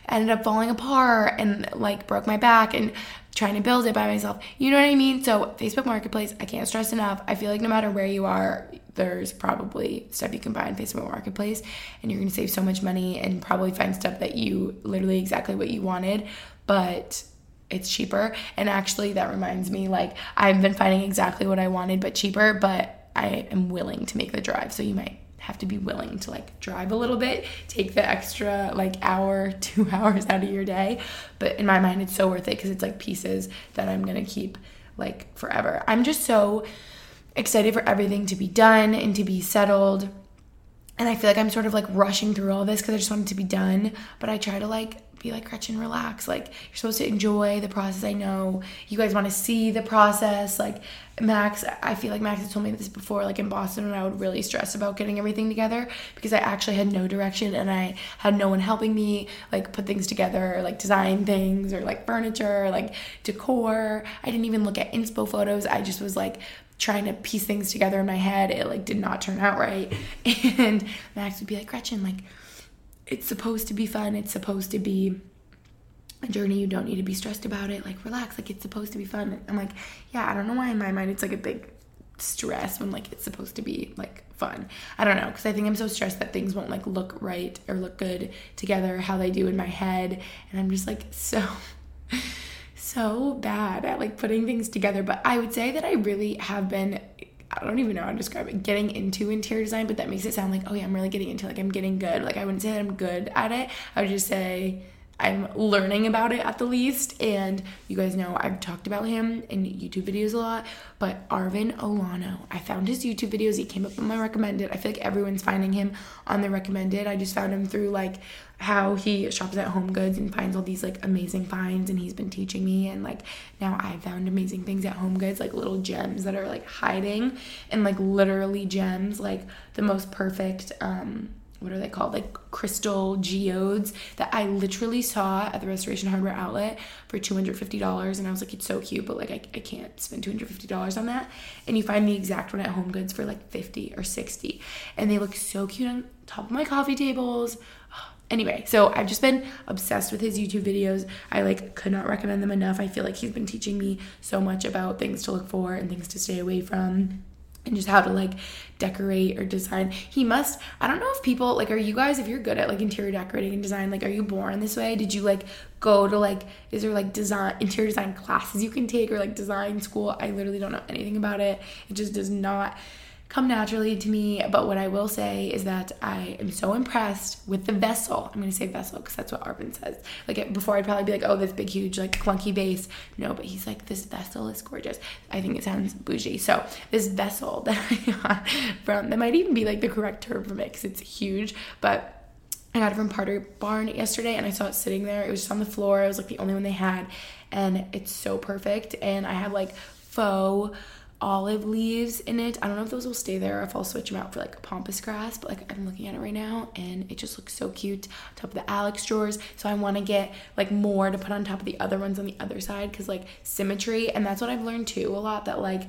ended up falling apart and like broke my back and trying to build it by myself. You know what I mean? So, Facebook Marketplace, I can't stress enough. I feel like no matter where you are, there's probably stuff you can buy on Facebook Marketplace and you're going to save so much money and probably find stuff that you literally exactly what you wanted, but it's cheaper. And actually, that reminds me like I've been finding exactly what I wanted, but cheaper, but I am willing to make the drive. So, you might have to be willing to like drive a little bit, take the extra like hour, two hours out of your day. But in my mind, it's so worth it because it's like pieces that I'm gonna keep like forever. I'm just so excited for everything to be done and to be settled. And I feel like I'm sort of like rushing through all this because I just want it to be done. But I try to like be like Gretchen, relax. Like you're supposed to enjoy the process. I know you guys want to see the process. Like Max, I feel like Max has told me this before, like in Boston, when I would really stress about getting everything together because I actually had no direction and I had no one helping me like put things together, or, like design things or like furniture, or, like decor. I didn't even look at inspo photos. I just was like trying to piece things together in my head. It like did not turn out right. And Max would be like, Gretchen, like it's supposed to be fun. It's supposed to be a journey. You don't need to be stressed about it. Like, relax. Like, it's supposed to be fun. I'm like, yeah, I don't know why in my mind it's like a big stress when like it's supposed to be like fun. I don't know because I think I'm so stressed that things won't like look right or look good together how they do in my head, and I'm just like so so bad at like putting things together, but I would say that I really have been I don't even know how to describe it, getting into interior design, but that makes it sound like, oh yeah, I'm really getting into like I'm getting good. Like I wouldn't say that I'm good at it. I would just say I'm learning about it at the least. And you guys know I've talked about him in YouTube videos a lot. But Arvin Olano, I found his YouTube videos. He came up on my recommended. I feel like everyone's finding him on the recommended. I just found him through like how he shops at Home Goods and finds all these like amazing finds and he's been teaching me and like now I found amazing things at Home Goods like little gems that are like hiding and like literally gems like the most perfect um what are they called? Like crystal geodes that I literally saw at the restoration hardware outlet for $250 and I was like it's so cute but like I, I can't spend $250 on that. And you find the exact one at home goods for like 50 or 60 and they look so cute on top of my coffee tables. Anyway, so I've just been obsessed with his YouTube videos. I like could not recommend them enough. I feel like he's been teaching me so much about things to look for and things to stay away from and just how to like decorate or design. He must, I don't know if people like, are you guys, if you're good at like interior decorating and design, like, are you born this way? Did you like go to like, is there like design, interior design classes you can take or like design school? I literally don't know anything about it. It just does not come naturally to me. But what I will say is that I am so impressed with the vessel. I'm going to say vessel because that's what Arvin says. Like before, I'd probably be like, oh, this big, huge, like clunky base. No, but he's like, this vessel is gorgeous. I think it sounds bougie. So this vessel that I got from, that might even be like the correct term for it because it's huge, but. I got it from Pottery Barn yesterday and I saw it sitting there. It was just on the floor. It was like the only one they had. And it's so perfect. And I have like faux olive leaves in it. I don't know if those will stay there or if I'll switch them out for like pampas grass, but like I'm looking at it right now and it just looks so cute top of the Alex drawers. So I want to get like more to put on top of the other ones on the other side because like symmetry and that's what I've learned too a lot that like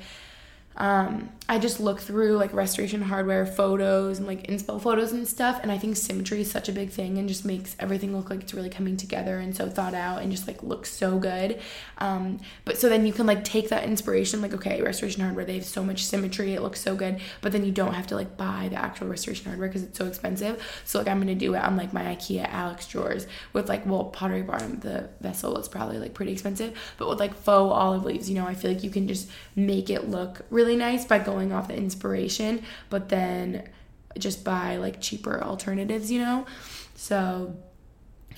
um, I just look through like restoration hardware photos and like inspo photos and stuff, and I think symmetry is such a big thing and just makes everything look like it's really coming together and so thought out and just like looks so good. Um, but so then you can like take that inspiration, like okay, restoration hardware they have so much symmetry, it looks so good, but then you don't have to like buy the actual restoration hardware because it's so expensive. So like I'm gonna do it on like my IKEA Alex drawers with like well Pottery Barn the vessel is probably like pretty expensive, but with like faux olive leaves, you know, I feel like you can just make it look really really nice by going off the inspiration, but then just buy like cheaper alternatives, you know? So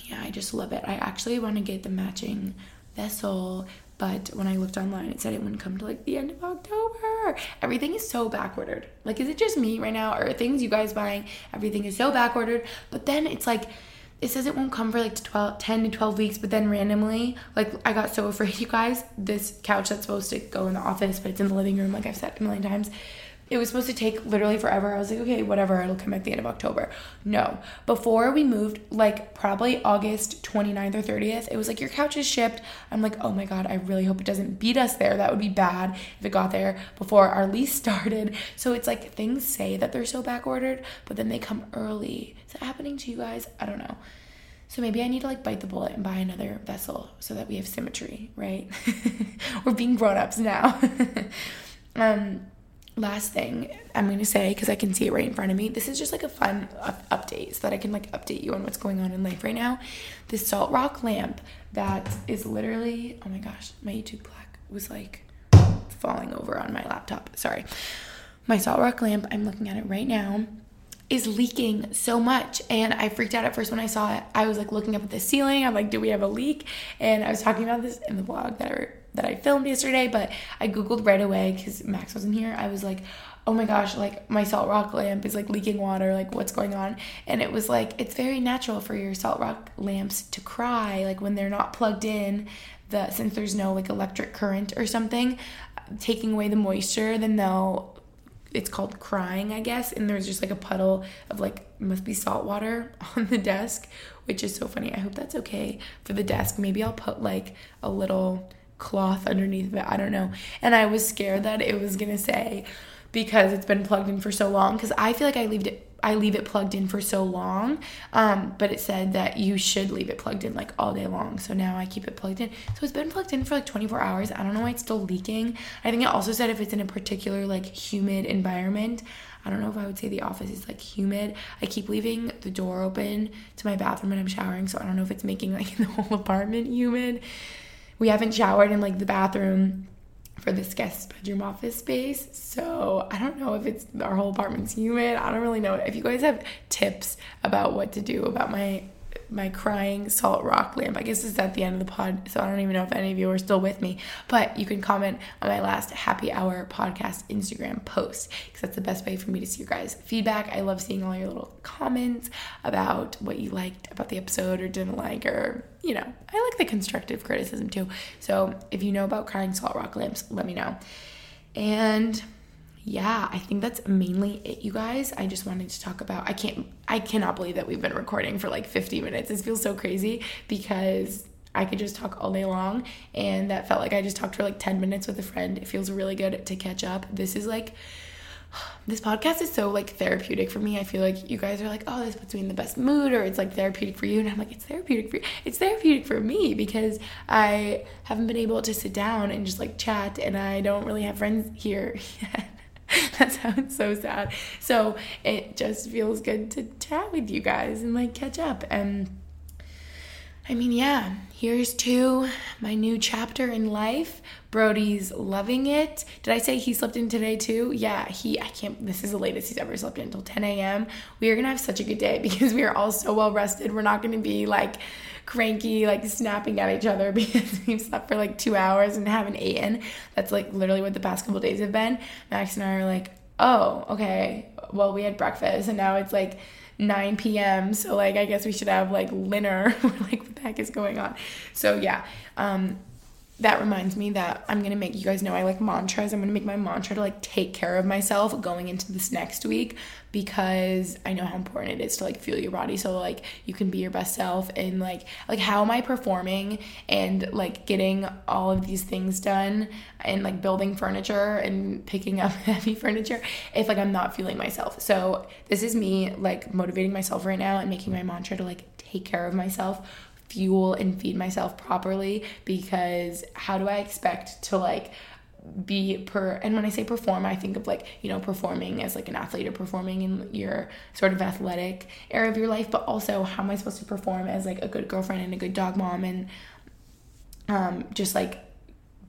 yeah, I just love it. I actually want to get the matching vessel, but when I looked online, it said it wouldn't come to like the end of October. Everything is so backordered. Like, is it just me right now, or things you guys buying? Everything is so backordered, but then it's like it says it won't come for like 12, 10 to 12 weeks, but then randomly, like I got so afraid, you guys, this couch that's supposed to go in the office, but it's in the living room, like I've said a million times. It was supposed to take literally forever. I was like, okay, whatever, it'll come at the end of October. No. Before we moved, like probably August 29th or 30th, it was like, your couch is shipped. I'm like, oh my God, I really hope it doesn't beat us there. That would be bad if it got there before our lease started. So it's like things say that they're so back ordered, but then they come early. Is that happening to you guys? I don't know. So maybe I need to like bite the bullet and buy another vessel so that we have symmetry, right? We're being grown ups now. um, last thing I'm going to say, because I can see it right in front of me, this is just like a fun up- update so that I can like update you on what's going on in life right now. This salt rock lamp that is literally, oh my gosh, my YouTube black was like falling over on my laptop. Sorry. My salt rock lamp, I'm looking at it right now, is leaking so much. And I freaked out at first when I saw it. I was like looking up at the ceiling. I'm like, do we have a leak? And I was talking about this in the vlog that I that I filmed yesterday, but I Googled right away because Max wasn't here. I was like, oh my gosh, like my salt rock lamp is like leaking water, like what's going on? And it was like, it's very natural for your salt rock lamps to cry, like when they're not plugged in, the since there's no like electric current or something, taking away the moisture, then they'll it's called crying, I guess. And there's just like a puddle of like must be salt water on the desk, which is so funny. I hope that's okay for the desk. Maybe I'll put like a little cloth underneath it. I don't know. And I was scared that it was gonna say because it's been plugged in for so long. Because I feel like I leave it I leave it plugged in for so long. Um, but it said that you should leave it plugged in like all day long. So now I keep it plugged in. So it's been plugged in for like 24 hours. I don't know why it's still leaking. I think it also said if it's in a particular like humid environment. I don't know if I would say the office is like humid. I keep leaving the door open to my bathroom when I'm showering, so I don't know if it's making like the whole apartment humid we haven't showered in like the bathroom for this guest bedroom office space. So I don't know if it's our whole apartment's humid. I don't really know. If you guys have tips about what to do about my my crying salt rock lamp. I guess it's at the end of the pod, so I don't even know if any of you are still with me. But you can comment on my last happy hour podcast Instagram post because that's the best way for me to see your guys' feedback. I love seeing all your little comments about what you liked about the episode or didn't like, or you know, I like the constructive criticism too. So if you know about crying salt rock lamps, let me know. And yeah, I think that's mainly it, you guys. I just wanted to talk about. I can't. I cannot believe that we've been recording for like 50 minutes. This feels so crazy because I could just talk all day long, and that felt like I just talked for like 10 minutes with a friend. It feels really good to catch up. This is like. This podcast is so like therapeutic for me. I feel like you guys are like, oh, this puts me in the best mood, or it's like therapeutic for you. And I'm like, it's therapeutic for you. It's therapeutic for me because I haven't been able to sit down and just like chat, and I don't really have friends here yet. that sounds so sad. So it just feels good to chat with you guys and like catch up. And I mean, yeah, here's to my new chapter in life. Brody's loving it. Did I say he slept in today too? Yeah, he, I can't, this is the latest he's ever slept in until 10 a.m. We are gonna have such a good day because we are all so well rested. We're not gonna be like, cranky, like snapping at each other because we've slept for like two hours and haven't eaten. That's like literally what the past couple days have been. Max and I are like, oh, okay, well, we had breakfast and now it's like 9 p.m. So like I guess we should have like dinner. like what the heck is going on? So yeah, um, that reminds me that I'm gonna make you guys know I like mantras. I'm gonna make my mantra to like take care of myself going into this next week because I know how important it is to like feel your body so like you can be your best self and like like how am I performing and like getting all of these things done and like building furniture and picking up heavy furniture if like I'm not feeling myself. So this is me like motivating myself right now and making my mantra to like take care of myself fuel and feed myself properly because how do I expect to like be per and when I say perform I think of like you know performing as like an athlete or performing in your sort of athletic area of your life but also how am I supposed to perform as like a good girlfriend and a good dog mom and um just like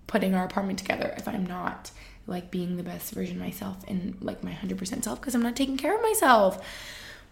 putting our apartment together if I'm not like being the best version of myself and like my 100% self because I'm not taking care of myself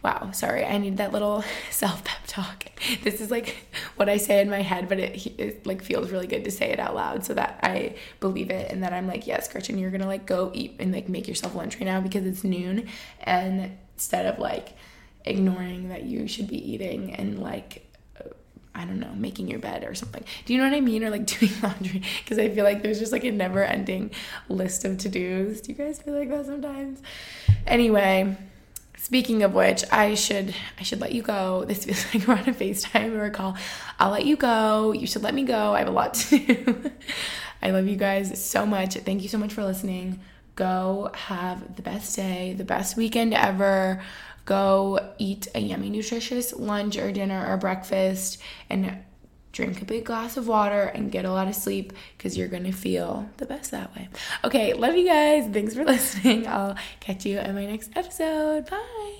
wow, sorry, I need that little self pep talk. This is like what I say in my head, but it, it like feels really good to say it out loud so that I believe it and that I'm like, yes, Gretchen, you're gonna like go eat and like make yourself lunch right now because it's noon, and instead of like ignoring that you should be eating and like uh, I don't know, making your bed or something. Do you know what I mean? Or like doing laundry? Because I feel like there's just like a never ending list of to dos. Do you guys feel like that sometimes? Anyway, Speaking of which, I should I should let you go. This feels like we're on a FaceTime or a call. I'll let you go. You should let me go. I have a lot to do. I love you guys so much. Thank you so much for listening. Go have the best day, the best weekend ever. Go eat a yummy, nutritious lunch or dinner or breakfast and drink a big glass of water, and get a lot of sleep because you're going to feel the best that way. Okay, love you guys. Thanks for listening. I'll catch you in my next episode. Bye.